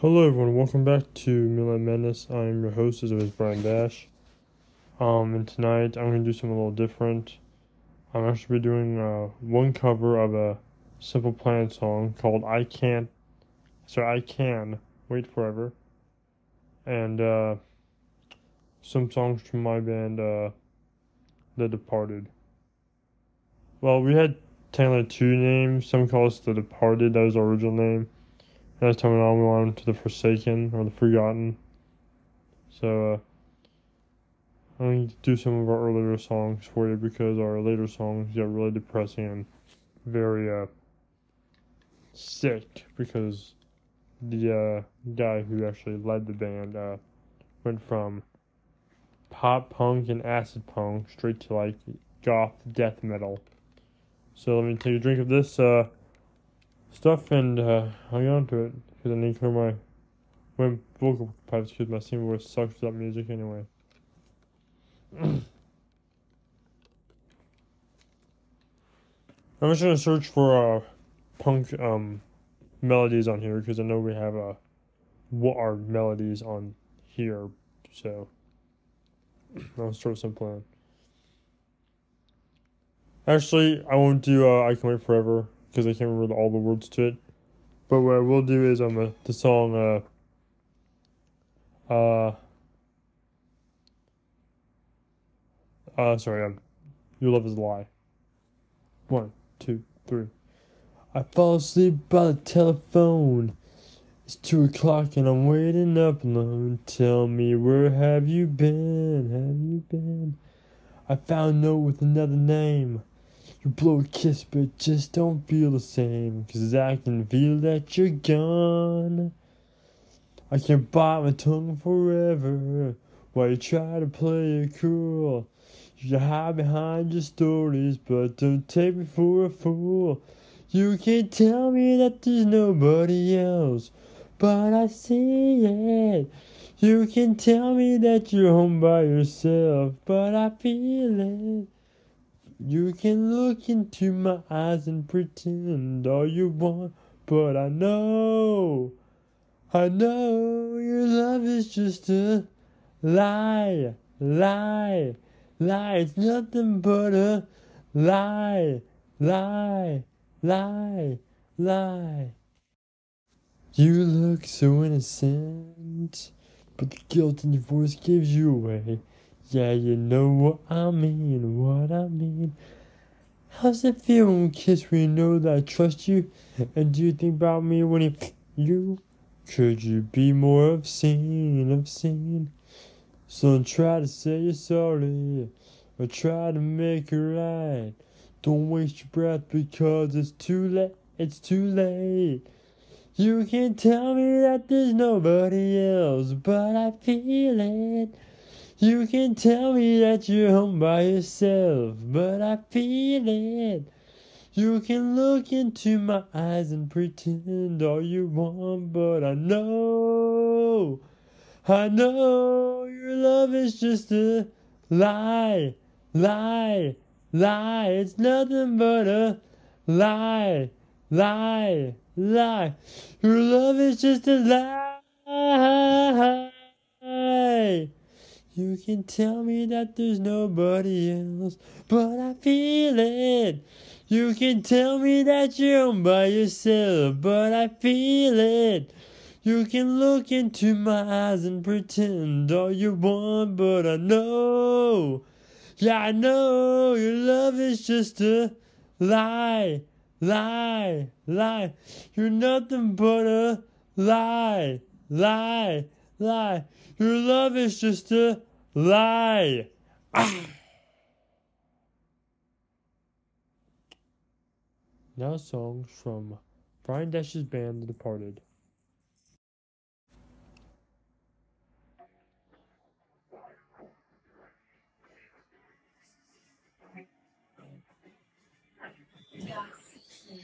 Hello everyone, welcome back to Midnight Madness. I'm your host, as always, Brian Dash. Um, and tonight I'm gonna do something a little different. I'm actually be doing uh, one cover of a Simple Plan song called "I Can't," sorry, "I Can Wait Forever," and uh, some songs from my band, uh, The Departed. Well, we had technically two names. Some call us The Departed. That was our original name as time went on, we went on to the Forsaken or the Forgotten. So, uh, I'm going to do some of our earlier songs for you because our later songs get really depressing and very, uh, sick because the, uh, guy who actually led the band, uh, went from pop punk and acid punk straight to, like, goth death metal. So let me take a drink of this, uh, stuff and uh, get on to it because I need to clear my when vocal pipes because my singing voice sucks without music anyway. I'm just gonna search for uh, punk um, melodies on here because I know we have uh, what are melodies on here, so I'll start some plan. Actually, I won't do uh, I Can Wait Forever because I can't remember all the words to it. But what I will do is um uh, the song uh uh uh sorry um Your Love Is a Lie. One, two, three. I fall asleep by the telephone. It's two o'clock and I'm waiting up alone. Tell me where have you been? Have you been? I found note with another name. You blow a kiss, but just don't feel the same. Cause I can feel that you're gone. I can bite my tongue forever while you try to play it cool. You hide behind your stories, but don't take me for a fool. You can tell me that there's nobody else, but I see it. You can tell me that you're home by yourself, but I feel it. You can look into my eyes and pretend all you want, but I know, I know your love is just a lie, lie, lie. It's nothing but a lie, lie, lie, lie. You look so innocent, but the guilt in your voice gives you away. Yeah, you know what I mean, what I mean. How's it feel when we kiss when you know that I trust you? And do you think about me when you, you? Could you be more obscene, obscene? So don't try to say you're sorry, or try to make it right. Don't waste your breath because it's too late, it's too late. You can tell me that there's nobody else, but I feel it. You can tell me that you're home by yourself, but I feel it. You can look into my eyes and pretend all you want, but I know, I know your love is just a lie, lie, lie. It's nothing but a lie, lie, lie. Your love is just a lie. You can tell me that there's nobody else, but I feel it. You can tell me that you're by yourself, but I feel it. You can look into my eyes and pretend all you want, but I know, yeah, I know your love is just a lie, lie, lie. You're nothing but a lie, lie, lie. Your love is just a lie. Ah. Now songs from Brian Dash's band The Departed.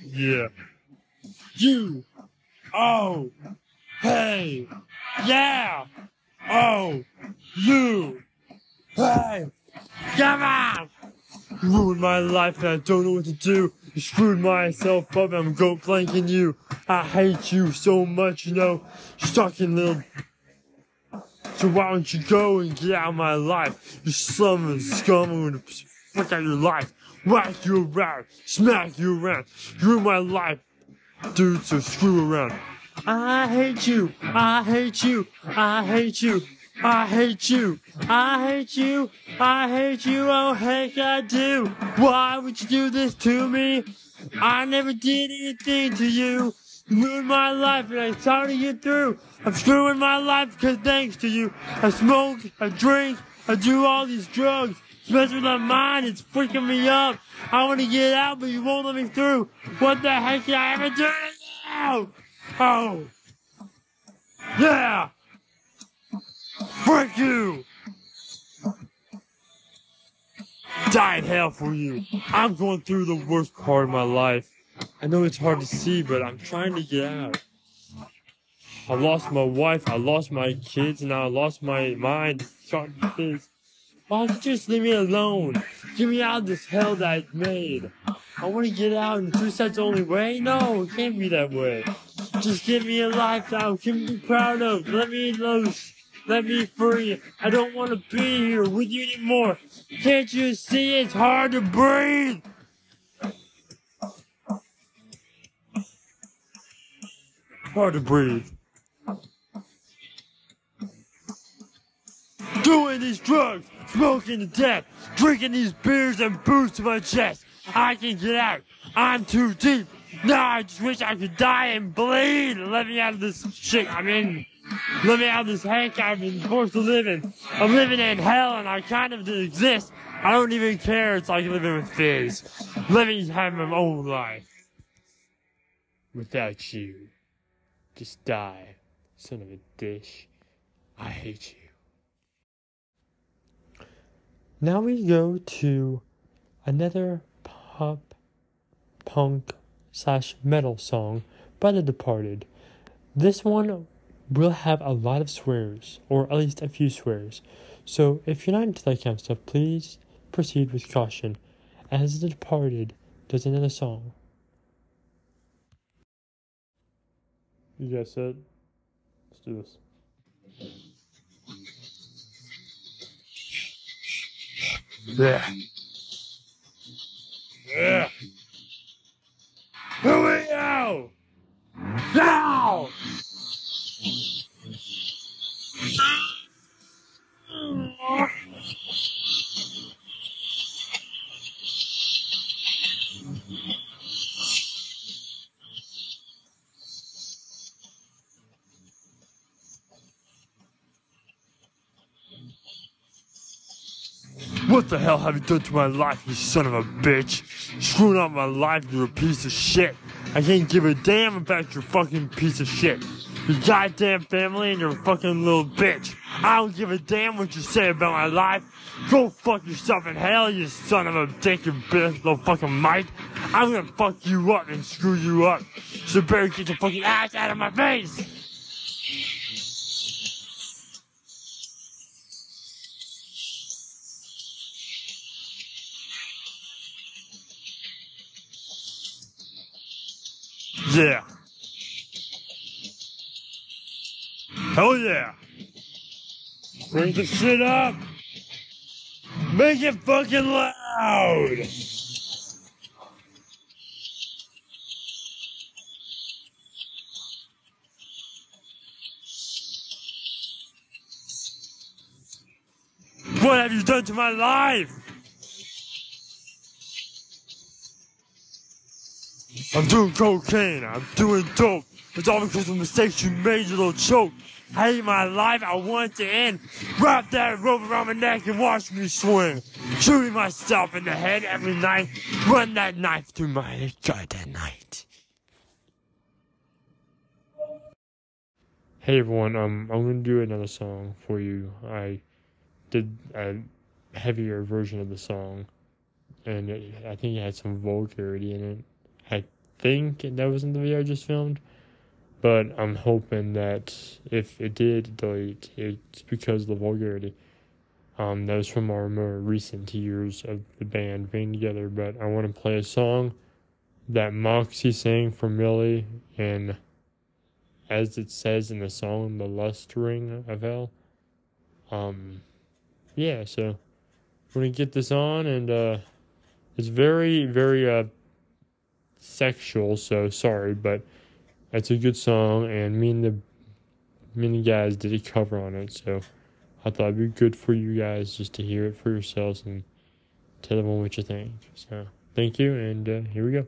Yeah. You. Oh. Hey. Yeah. Oh. You. Come on. You ruined my life and I don't know what to do. You screwed myself up and I'm goat flanking you. I hate you so much, you know. Sucking little. So why don't you go and get out of my life? You son of a scum, gonna fuck out your life. Whack you around, smack you around. You're my life, dude, so screw around. I hate you, I hate you, I hate you. I hate you. I hate you. I hate you. Oh, heck, I do. Why would you do this to me? I never did anything to you. You ruined my life and I'm sorry get through. I'm screwing my life because thanks to you. I smoke, I drink, I do all these drugs. Especially with my mind, it's freaking me up. I want to get out, but you won't let me through. What the heck did I ever do to you? Oh. Yeah. Frick you! Die in hell for you. I'm going through the worst part of my life. I know it's hard to see, but I'm trying to get out. I lost my wife, I lost my kids, and I lost my mind. Why don't you just leave me alone? Get me out of this hell that I've made. I want to get out, and suicide's the only way? No, it can't be that way. Just give me a life I can be proud of. Let me loose. Let me free. I don't want to be here with you anymore. Can't you see it's hard to breathe? Hard to breathe. Doing these drugs, smoking to death, drinking these beers and booze to my chest. I can get out. I'm too deep. Now I just wish I could die and bleed. Let me out of this shit I'm in. Let me out this hank I've been forced to live in. I'm living in hell and I kind of exist. I don't even care. It's like living with Fizz. Living having my own life. Without you. Just die. Son of a dish. I hate you. Now we go to another pop punk slash metal song by The Departed. This one will have a lot of swears, or at least a few swears. So if you're not into that kind of stuff, please proceed with caution, as The Departed does another song. You guys said, let's do this. Yeah. Yeah. Here we go! Now! What the hell have you done to my life, you son of a bitch? Screwing up my life, you're a piece of shit. I can't give a damn about your fucking piece of shit your goddamn family and your fucking little bitch. I don't give a damn what you say about my life. Go fuck yourself in hell, you son of a dick, you bitch, little fucking Mike. I'm gonna fuck you up and screw you up. So better get your fucking ass out of my face. Yeah. Hell yeah. Bring the shit up. Make it fucking loud. What have you done to my life? I'm doing cocaine. I'm doing dope. It's all because of mistakes you made, you little choke. I hate my life, I want to end. Wrap that rope around my neck and watch me swing. Shooting myself in the head every night. Run that knife through my gut at night. Hey everyone, um, I'm gonna do another song for you. I did a heavier version of the song, and it, I think it had some vulgarity in it. I think that was in the video I just filmed but I'm hoping that if it did delete, it's because of the vulgarity. Um, that was from our more recent years of the band being together, but I want to play a song that Moxxie sang for Millie, and as it says in the song, the lust ring of hell. Um, yeah, so we're gonna get this on, and uh, it's very, very uh, sexual. So sorry, but it's a good song, and me and the me and the guys did a cover on it, so I thought it'd be good for you guys just to hear it for yourselves and tell everyone what you think. So thank you, and uh, here we go.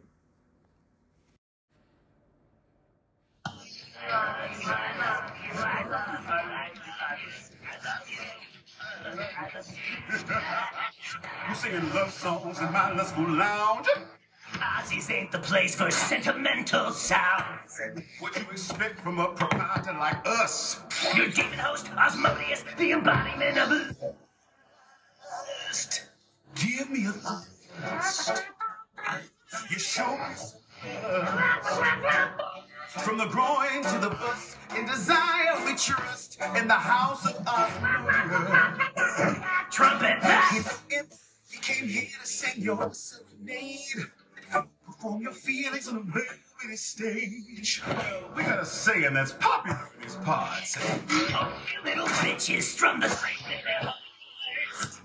You singing love songs in my lustful lounge. Ozzie's ain't the place for sentimental sounds. What do you expect from a proprietor like us? Your demon host, Asmodeus, the embodiment of lust. Give me a thirst. You show me from the groin to the bust. In desire we trust in the house of us. Trumpet. You came here to sing your serenade. Perform your feelings on a velvet stage. We got a saying that's popular in these parts. Oh, you little bitches strum the.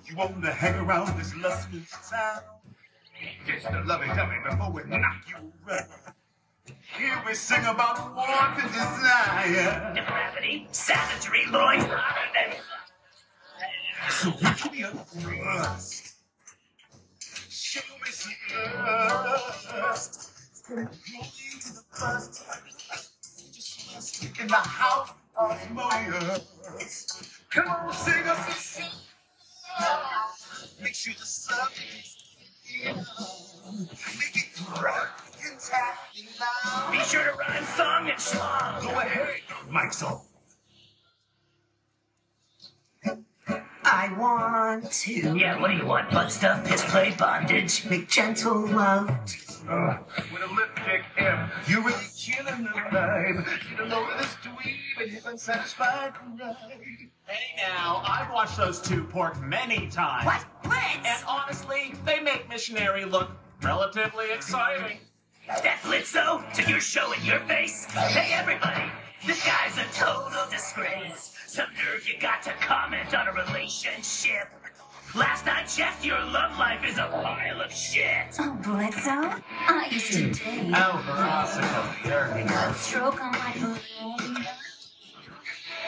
You want to hang around this lustful town? Just a lovey-dovey before we knock you around. Here we sing about warmth and desire. Depravity, savagery, loins than So give me a thrust. Show me some lust. From the groin to the bust. Just must in the house of. Come on, sing us a song. Make sure the Make it now. Be sure to rhyme song and schlong. Go ahead, Mike's on. I want to Yeah, what do you want? Butt stuff, piss play, bondage? make gentle love. Uh, with a lipstick M, you're really killing the vibe. You don't know this dweeb and hip unsatisfied right. Hey now, I've watched those two pork many times. What? Blitz? And honestly, they make missionary look relatively exciting. That Blitzo to your show in your face? Hey, everybody, this guy's a total disgrace. Some nerve you got to comment on a relationship. Last I checked, your love life is a pile of shit. Oh, Blitzo, I used to date. Oh, Veronica, dirty. A stroke on my booty.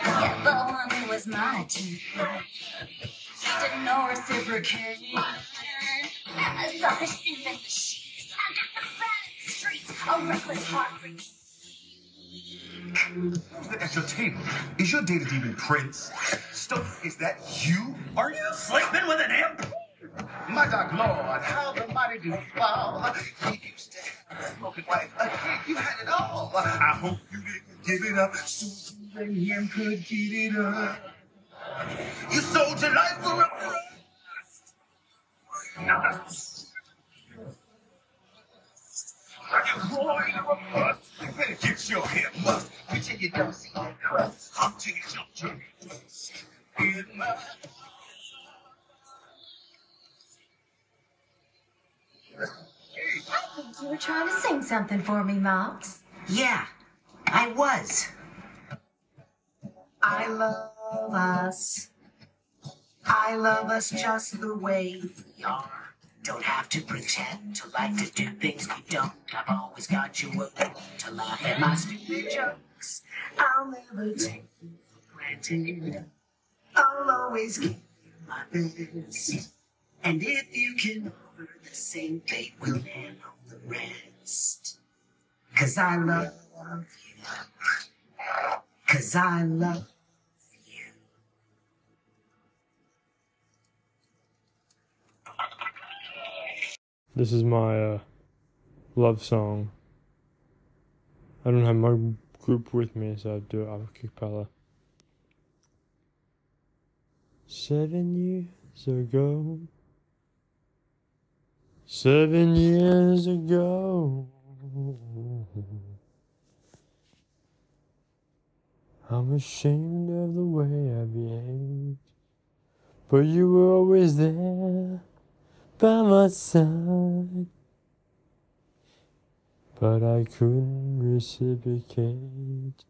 Yeah, but one was my teeth. She didn't know reciprocate. A selfish imp in the sheets. I got the fat in the streets. A reckless heartbreak. At your table? Is your data demon Prince? Stuff, is that you? Are you sleeping with an imp? My dark lord, how the mighty do fall. He used to have a smoking wife. A kid, you had it all. I hope you didn't give it up so you him could get it up. You sold your life for a crust. You boy, you're a bust. You better get your hair mussed. Pretend you don't see that crust. Until you jump your in my I think you were trying to sing something for me, Mox. Yeah, I was. I love us. I love us just the way we are. Don't have to pretend to like to do things we don't. I've always got you alone to laugh at my stupid jokes. I'll never take you for granted. I'll always give you my best. And if you can offer the same fate, we'll handle the rest. Cause I love you. Cause I love This is my uh, love song. I don't have my group with me, so I do it a cappella. Seven years ago. Seven years ago. I'm ashamed of the way I behaved. But you were always there by my side. but I couldn't reciprocate.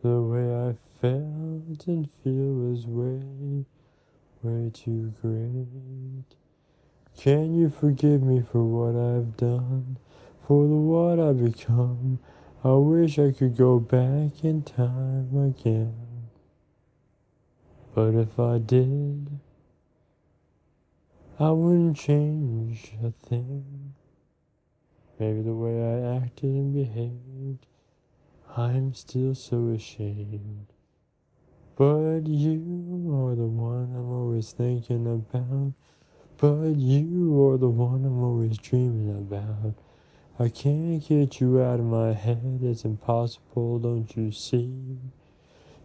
The way I felt and feel was way, way too great. Can you forgive me for what I've done, for the what I've become? I wish I could go back in time again. But if I did, I wouldn't change a thing. Maybe the way I acted and behaved, I'm still so ashamed. But you are the one I'm always thinking about. But you are the one I'm always dreaming about. I can't get you out of my head, it's impossible, don't you see?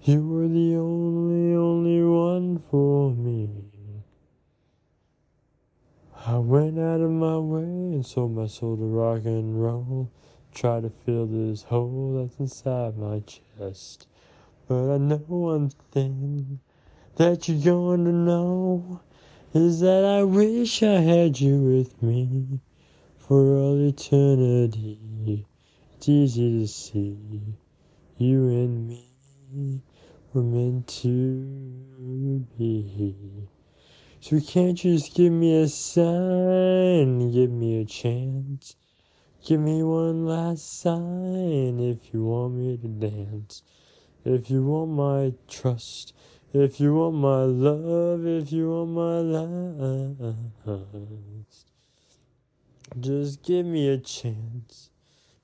You were the only, only one for me. I went out of my way and sold my soul to rock and roll. Try to fill this hole that's inside my chest. But I know one thing that you're going to know is that I wish I had you with me for all eternity. It's easy to see you and me were meant to be. So can't you just give me a sign, give me a chance? Give me one last sign if you want me to dance. If you want my trust, if you want my love, if you want my last. Just give me a chance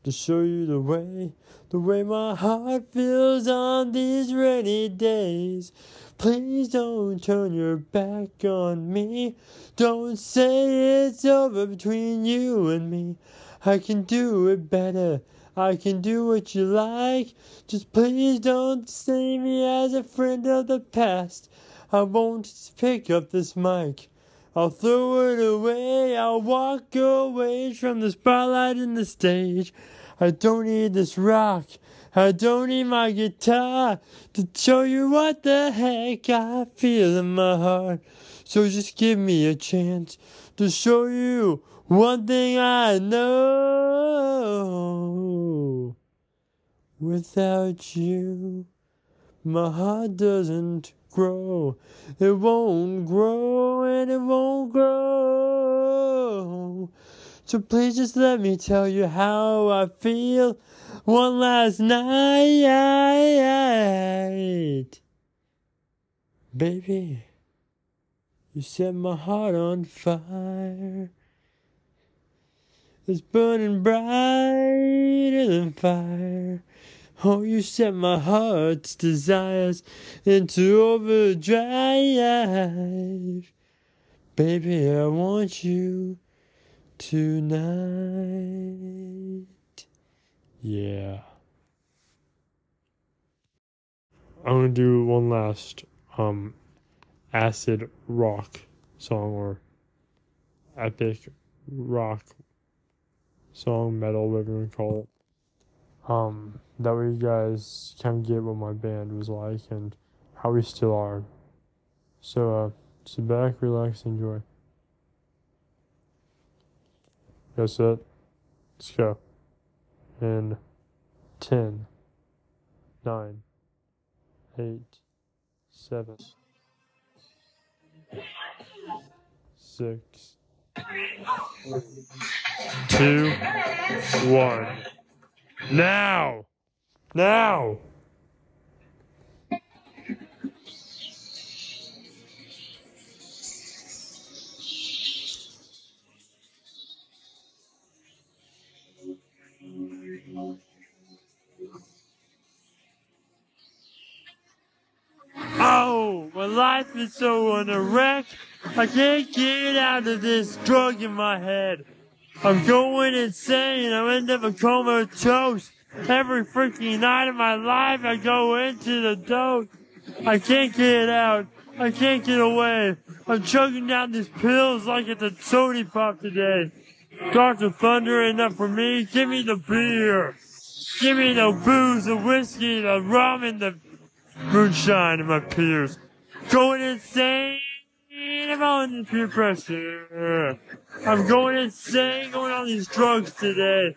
to show you the way, the way my heart feels on these rainy days. Please don't turn your back on me. Don't say it's over between you and me. I can do it better. I can do what you like. Just please don't see me as a friend of the past. I won't pick up this mic. I'll throw it away. I'll walk away from the spotlight and the stage. I don't need this rock. I don't need my guitar to show you what the heck I feel in my heart. So just give me a chance to show you one thing I know. Without you, my heart doesn't grow. It won't grow and it won't grow. So please just let me tell you how I feel one last night. Baby, you set my heart on fire. It's burning brighter than fire. Oh, you set my heart's desires into overdrive. Baby, I want you tonight. Yeah. I'm gonna do one last um acid rock song or epic rock song, metal, whatever you call it. Um, that way you guys can get what my band was like and how we still are. So, uh, sit back, relax, enjoy. That's it. Let's go. In 10, 9, 8, 7, 6, 2, 1. Now! Now! Oh, my life is so on a wreck. I can't get out of this drug in my head. I'm going insane. I'm end up a comatose. Every freaking night of my life, I go into the dope. I can't get out. I can't get away. I'm chugging down these pills like it's a Sony pop today. Dr. Thunder enough for me. Give me the beer. Give me the booze, the whiskey, the rum, and the moonshine in my peers. Going insane. I'm on peer pressure. I'm going insane, going on these drugs today.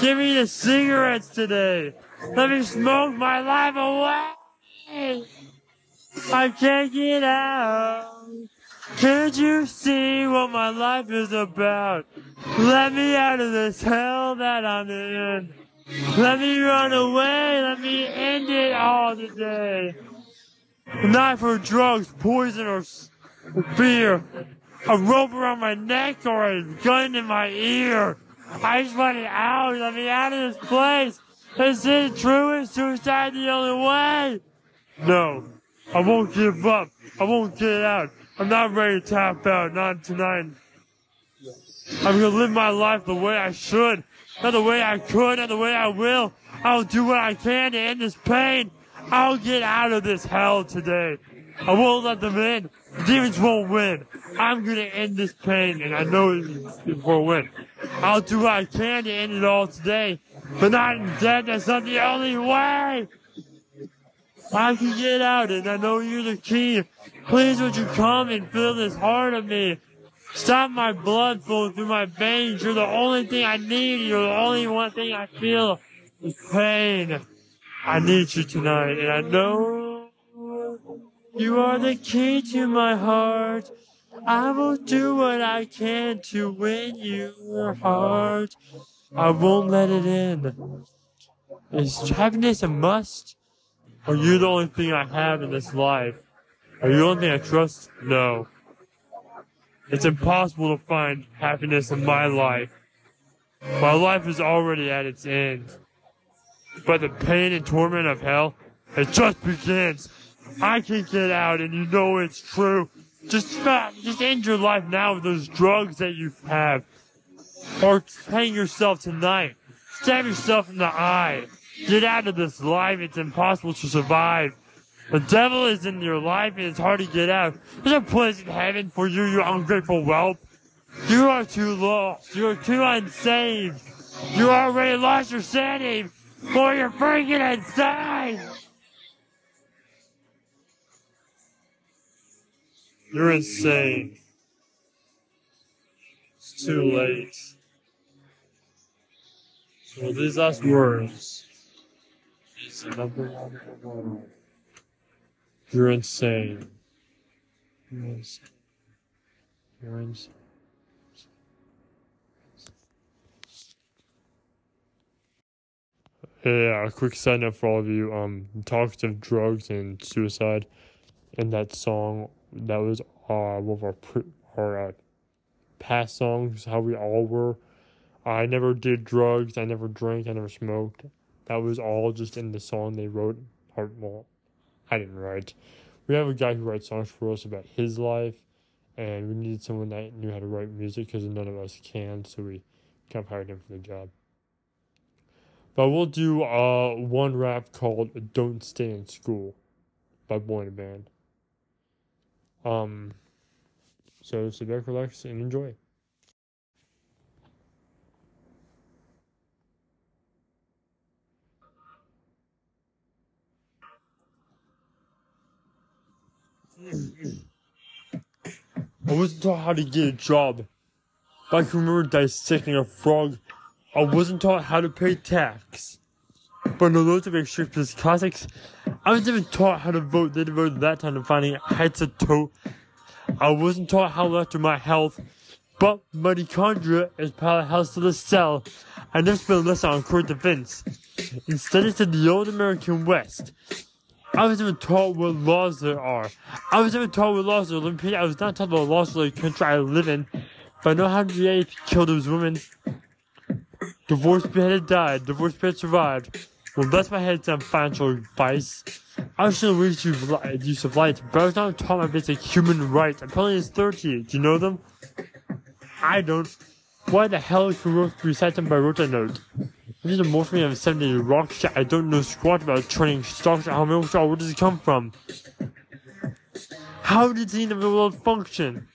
Give me the cigarettes today. Let me smoke my life away. I can't get out. Can't you see what my life is about? Let me out of this hell that I'm in. Let me run away. Let me end it all today. Not for drugs, poison, or fear. A rope around my neck or a gun in my ear. I just want it out. Let me out of this place. Is it true? Is suicide the only way? No. I won't give up. I won't get out. I'm not ready to tap out. Not tonight. I'm gonna live my life the way I should. Not the way I could, not the way I will. I'll do what I can to end this pain. I'll get out of this hell today. I won't let them in. Demons won't win. I'm gonna end this pain, and I know it won't win. I'll do what I can to end it all today, but not in death. That's not the only way. I can get out, and I know you're the key. Please, would you come and fill this heart of me? Stop my blood flowing through my veins. You're the only thing I need. You're the only one thing I feel is pain. I need you tonight, and I know you are the key to my heart. I will do what I can to win your heart. I won't let it in. Is happiness a must? Are you the only thing I have in this life? Are you the only thing I trust? No. It's impossible to find happiness in my life. My life is already at its end. But the pain and torment of hell, it just begins. I can get out and you know it's true. Just stop, just end your life now with those drugs that you have. Or hang yourself tonight. Stab yourself in the eye. Get out of this life, it's impossible to survive. The devil is in your life and it's hard to get out. There's a place in heaven for you, you ungrateful whelp. You are too lost. You are too unsaved. You already lost your sanity, or you're freaking insane. You're insane. It's too late. So these last words is another. You're insane. You're insane. You're insane. Yeah, a quick side note for all of you. Um, talks of drugs and suicide, and that song that was uh one of our pr- our uh, past songs. How we all were. I never did drugs. I never drank. I never smoked. That was all just in the song they wrote. Or, well, I didn't write. We have a guy who writes songs for us about his life, and we needed someone that knew how to write music because none of us can. So we kind of hired him for the job. But we'll do uh one rap called "Don't Stay in School" by Boyinaband. Um. So sit back, relax, and enjoy. I wasn't taught how to get a job. I can remember dissecting a frog. I wasn't taught how to pay tax. But in to make sure classics, I was even taught how to vote. They devoted that time to finding heads of toe. I wasn't taught how to after my health. But mitochondria is powerhouse of the cell. I never spent a lesson on current events. Instead, it's in the old American West. I was even taught what laws there are. I was even taught what laws there are. I was not taught the laws of the country I live in. But I know how to kill those women. Divorce beheaded died. Divorce beheaded survived. Well, that's my head some financial advice. I was still reach use of light, but I was not taught my basic human rights. It's 30. Do you know them? I don't. Why the hell can we recite them by rote note? This is a morphine of 70 rock shit. I don't know squat about training stocks. How many where does it come from? How did the end of the world function?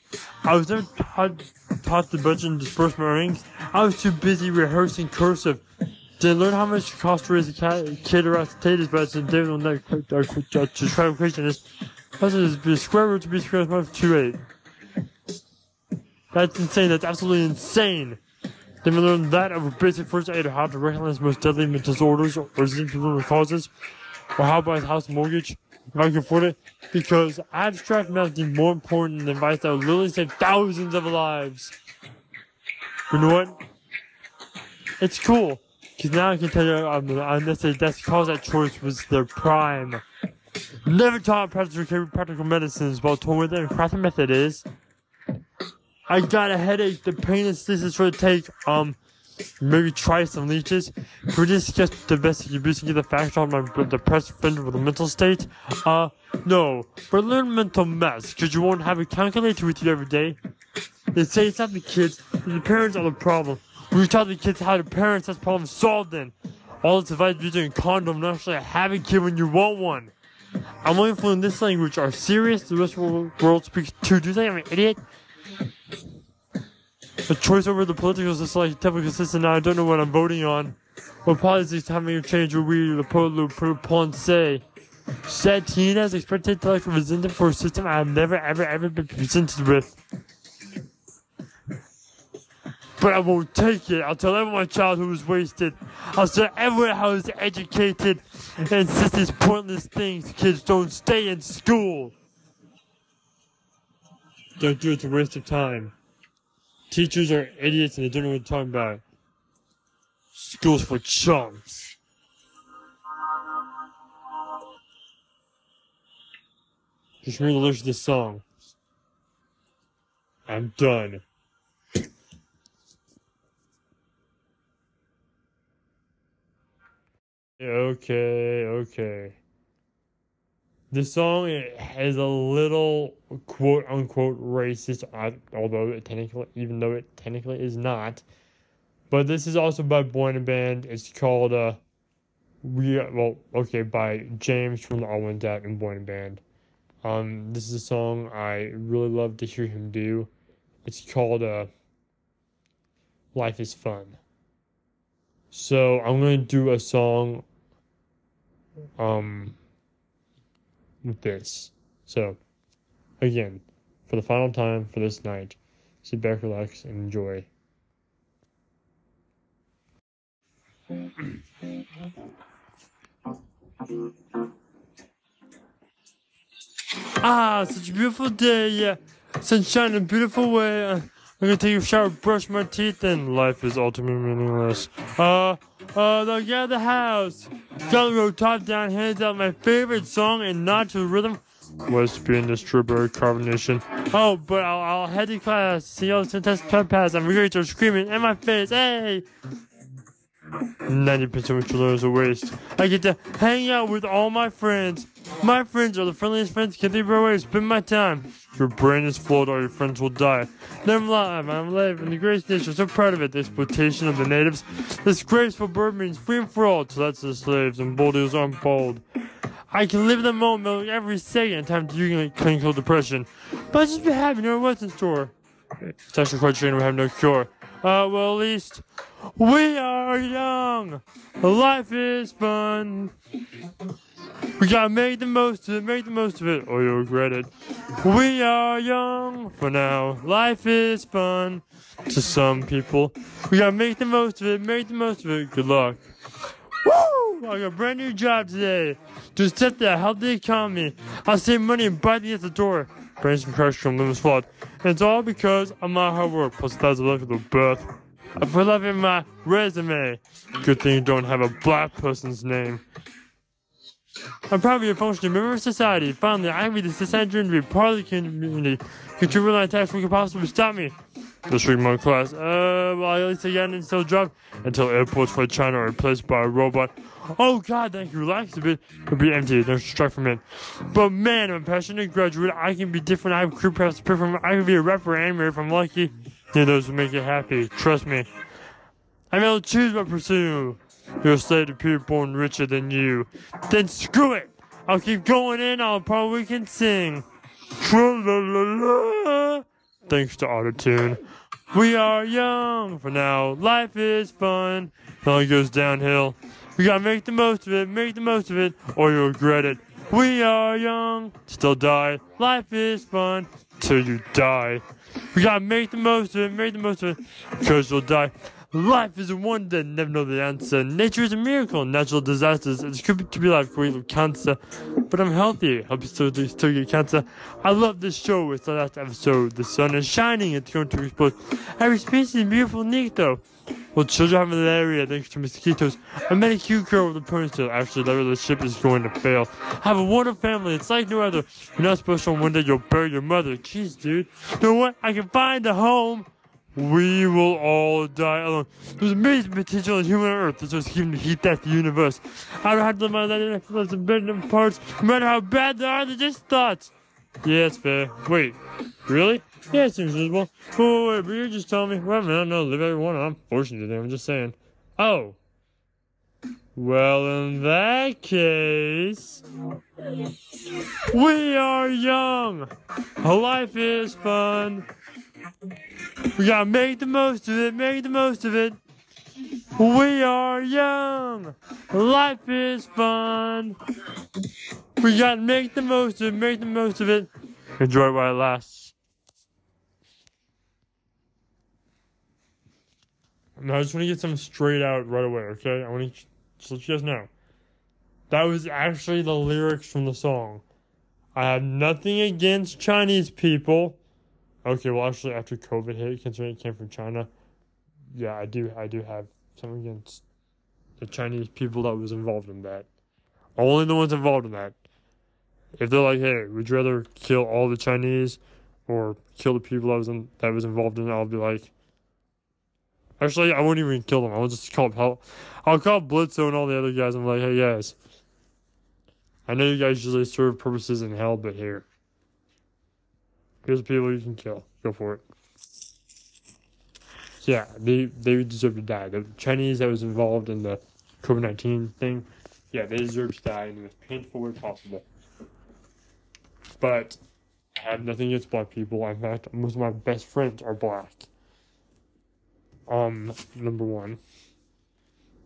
I was never taught, taught the budget and disperse my earnings. I was too busy rehearsing cursive. Did learn how much it cost to raise a cat, kid or potatoes, but it's a David will not uh, to try to question this. That's a square root to be square root of 2 8. That's insane. That's absolutely insane. Then we learn that of a basic first aid, how to recognize most deadly disorders or disease causes, or how to buy a house mortgage if I can afford it, because abstract math is more important than advice that will literally save thousands of lives. You know what? It's cool, because now I can tell you um, unnecessary deaths cause that choice was their prime. Never taught practical, practical medicines, but told me the crafting method is. I got a headache. The pain is this is for the take. Um, maybe try some leeches. For this, just the best you can get the facts on my depressed friend with a mental state. Uh, no, but learn mental math because you won't have a calculator with you every day. They say it's not the kids, the parents are the problem. We taught the kids how the parents has problem solved. Then all this advice using a condom, not actually have a kid when you want one. I'm only fluent in this language. Are serious? The rest of the world speaks too. Do you think I'm an idiot? The choice over the political system like typical system now I don't know what I'm voting on. What policies having a change will we the Polo Ponce? Tina is expected to like resentment for a system I have never ever ever been presented with. But I won't take it. I'll tell everyone my childhood was wasted. I'll tell everyone how I was educated and insist these pointless things. Kids don't stay in school. Don't do it. It's a waste of time. Teachers are idiots and they don't know what they're talking about. School's for chumps. Just read the lyrics of this song. I'm done. Okay, okay. The song is a little quote unquote racist, uh, although it technically, even though it technically is not. But this is also by and Band. It's called uh, we well okay by James from the All Went Out and and Band. Um, this is a song I really love to hear him do. It's called uh, Life is Fun. So I'm gonna do a song. Um with this. So, again, for the final time for this night, sit back, relax, and enjoy. ah, such a beautiful day, yeah. Sunshine in a beautiful way. I'm gonna take a shower, brush my teeth, and life is ultimately meaningless. Uh, uh, the yeah, the house. Gotta go top down, hands out my favorite song and not to the rhythm. West being the strawberry carbonation. Oh, but I'll, I'll head to class. See you all the test pass. I'm to screaming in my face. Hey! 90% of learn is a waste. I get to hang out with all my friends. My friends are the friendliest friends can ever way spend my time. Your brain is flawed or your friends will die. Then I'm alive, I'm alive in the greatest nation, so proud of it. The exploitation of the natives. This graceful bird means freedom for all, to that's the slaves, and bold is unbold. I can live in the moment every second time to clinical depression. But just be happy, no what's in store. It's actually quite strange we have no cure. Uh, well, at least we are young. Life is fun. We gotta make the most of it, make the most of it, or you'll regret it. We are young for now. Life is fun to some people. We gotta make the most of it, make the most of it. Good luck. Woo! I got a brand new job today. To set the healthy economy. I'll save money and buy the at the door. Brains and crash from flawed. It's all because of my hard work, plus a luck of the birth. I put love in my resume. Good thing you don't have a black person's name. I'm proud of your functioning member of society. Finally, I can be the society to be part of the community. Contribute my tax we could possibly stop me. This week, my class. Uh, well, at least I got an installed job until airports for China are replaced by a robot. Oh God, thank you. Relax a bit. It'll be empty. Don't strike from it. But man, I'm a passionate graduate. I can be different. I have crew paths to from. I can be a rapper animator if I'm lucky. Yeah, those will make you happy. Trust me. I'm able to choose my pursuit. A slave to people born richer than you. Then screw it. I'll keep going in. I'll probably can sing. Tra-la-la-la. Thanks to Autotune. We are young for now. Life is fun. It only goes downhill. We gotta make the most of it, make the most of it, or you'll regret it. We are young, still die. Life is fun till you die. We gotta make the most of it, make the most of it, cause you'll die. Life is a wonder, never know the answer. Nature is a miracle, natural disasters. It's could be, to be life free of cancer, but I'm healthy. Hope you still still get cancer. I love this show. It's the last episode. The sun is shining. It's going to explode. Every species is beautiful, neat though. Well, children have malaria thanks to mosquitoes. I met a cute girl with a ponytail. Actually, the relationship is going to fail. I have a wonderful family. It's like no other. You're not special. One day you'll bury your mother. Jeez, dude. You know what? I can find a home. We will all die alone. There's amazing potential in human Earth. That's what's keeping the heat that's the universe. I don't have to live my life in a billion parts. No matter how bad they are, they're just thoughts. Yeah, it's fair. Wait, really? Yeah, it seems reasonable. Oh, wait, but you're just telling me. Well, man, no, live every one. I'm forcing you to. I'm just saying. Oh. Well, in that case, we are young. Life is fun. We gotta make the most of it, make the most of it. We are young. Life is fun. We gotta make the most of it, make the most of it. Enjoy while it lasts. Now, I just want to get something straight out right away, okay? I want to just let you guys know. That was actually the lyrics from the song. I have nothing against Chinese people. Okay, well, actually, after COVID hit, considering it came from China, yeah, I do, I do have something against the Chinese people that was involved in that. Only the ones involved in that. If they're like, hey, would you rather kill all the Chinese or kill the people that was in, that was involved in it? I'll be like, actually, I won't even kill them. I'll just call help. I'll call Blitzo and all the other guys. I'm like, hey guys, I know you guys usually serve purposes in hell, but here, here's the people you can kill. Go for it. Yeah, they they deserve to die. The Chinese that was involved in the COVID nineteen thing, yeah, they deserve to die in the most painful way possible. But I have nothing against black people. In fact, most of my best friends are black. Um, number one.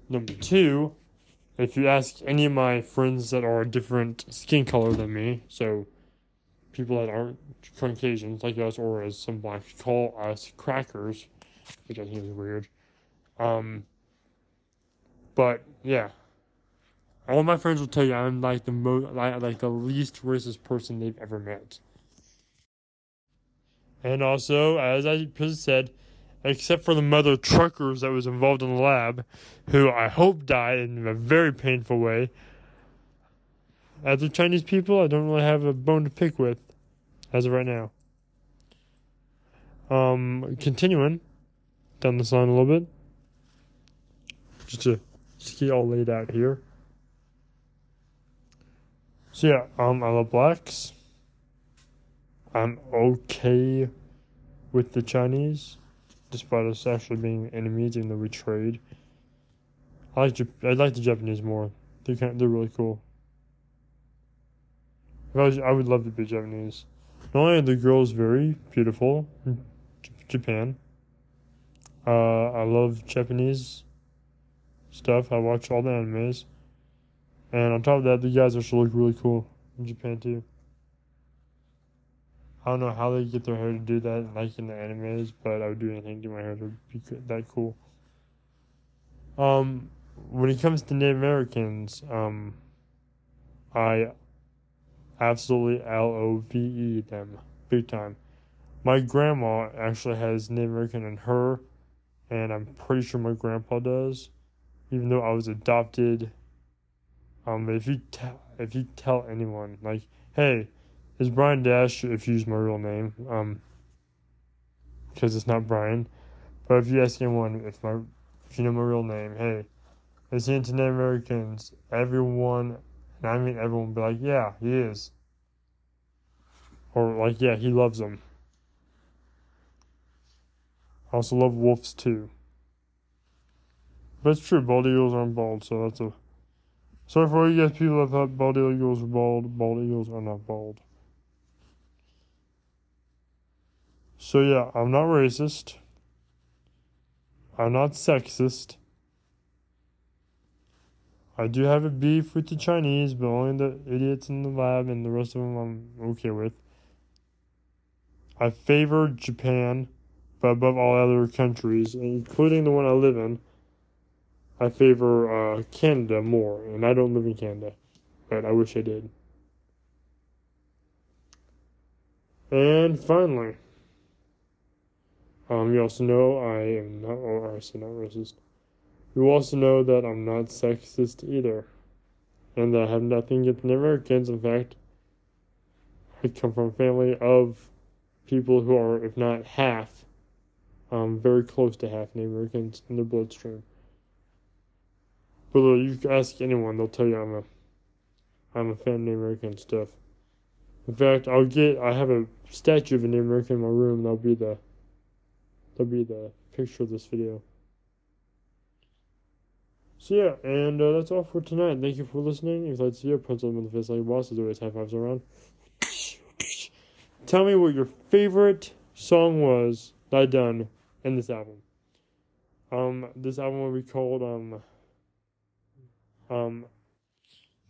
Number two, if you ask any of my friends that are a different skin color than me, so people that aren't Caucasians like us, or as some blacks call us, crackers, which I think is weird. Um, but yeah, all my friends will tell you I'm like the most, like, like the least racist person they've ever met. And also, as I just said, except for the mother truckers that was involved in the lab, who I hope died in a very painful way. As the Chinese people, I don't really have a bone to pick with, as of right now. Um, continuing down this line a little bit, just to just get all laid out here. So yeah, um, I love blacks. I'm okay with the Chinese, despite us actually being enemies, even though we trade. I like I like the Japanese more. They're kind they're really cool. I, was, I would love to be Japanese. Not only are the girls very beautiful, Japan. Uh, I love Japanese stuff. I watch all the animes, and on top of that, the guys also look really cool in Japan too. I don't know how they get their hair to do that, like in the animes, but I would do anything to my hair to be that cool. Um, when it comes to Native Americans, um, I absolutely L O V E them big time. My grandma actually has Native American in her, and I'm pretty sure my grandpa does, even though I was adopted. Um, if you tell if you tell anyone like, hey, is Brian Dash if you use my real name, um, because it's not Brian, but if you ask anyone if my if you know my real name, hey, into Native Americans? Everyone, and I mean everyone, be like, yeah, he is. Or like, yeah, he loves them. I also love wolves too. But it's true, bald eagles aren't bald, so that's a. Sorry for all you guys people that thought bald eagles were bald. Bald eagles are not bald. So yeah, I'm not racist. I'm not sexist. I do have a beef with the Chinese, but only the idiots in the lab and the rest of them I'm okay with. I favor Japan but above all other countries, including the one I live in, I favor uh, Canada more, and I don't live in Canada, but I wish I did. And finally, um, you also know I am not, or I say not racist. You also know that I'm not sexist either, and that I have nothing against Americans. In fact, I come from a family of people who are, if not half, um, very close to half Native Americans in their bloodstream. But uh, you ask anyone, they'll tell you I'm a, I'm a fan of Native American stuff. In fact, I'll get, I have a statue of a Native American in my room. That'll be the, that'll be the picture of this video. So yeah, and uh, that's all for tonight. Thank you for listening. If you'd like to see a them in the face like a boss, as always, high fives around. Tell me what your favorite song was that I done in this album. Um, this album will be called um. Um,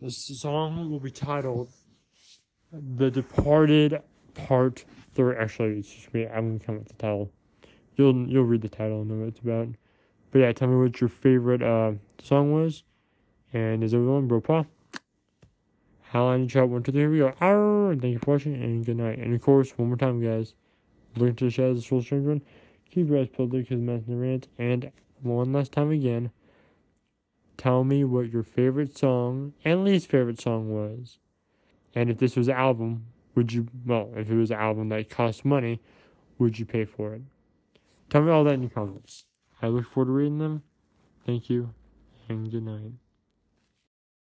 this song will be titled "The Departed Part 3. Actually, it's just me. I'm gonna come up with the title. You'll you'll read the title and know what it's about. But yeah, tell me what your favorite uh song was, and is everyone bro pa? Howline chat one two three here we go. Arr! Thank you for watching and good night. And of course, one more time, guys. Look into the shadows of the soul one. Keep your eyes peeled because the rant. And one last time again, tell me what your favorite song and least favorite song was. And if this was an album, would you, well, if it was an album that cost money, would you pay for it? Tell me all that in the comments. I look forward to reading them. Thank you, and good night.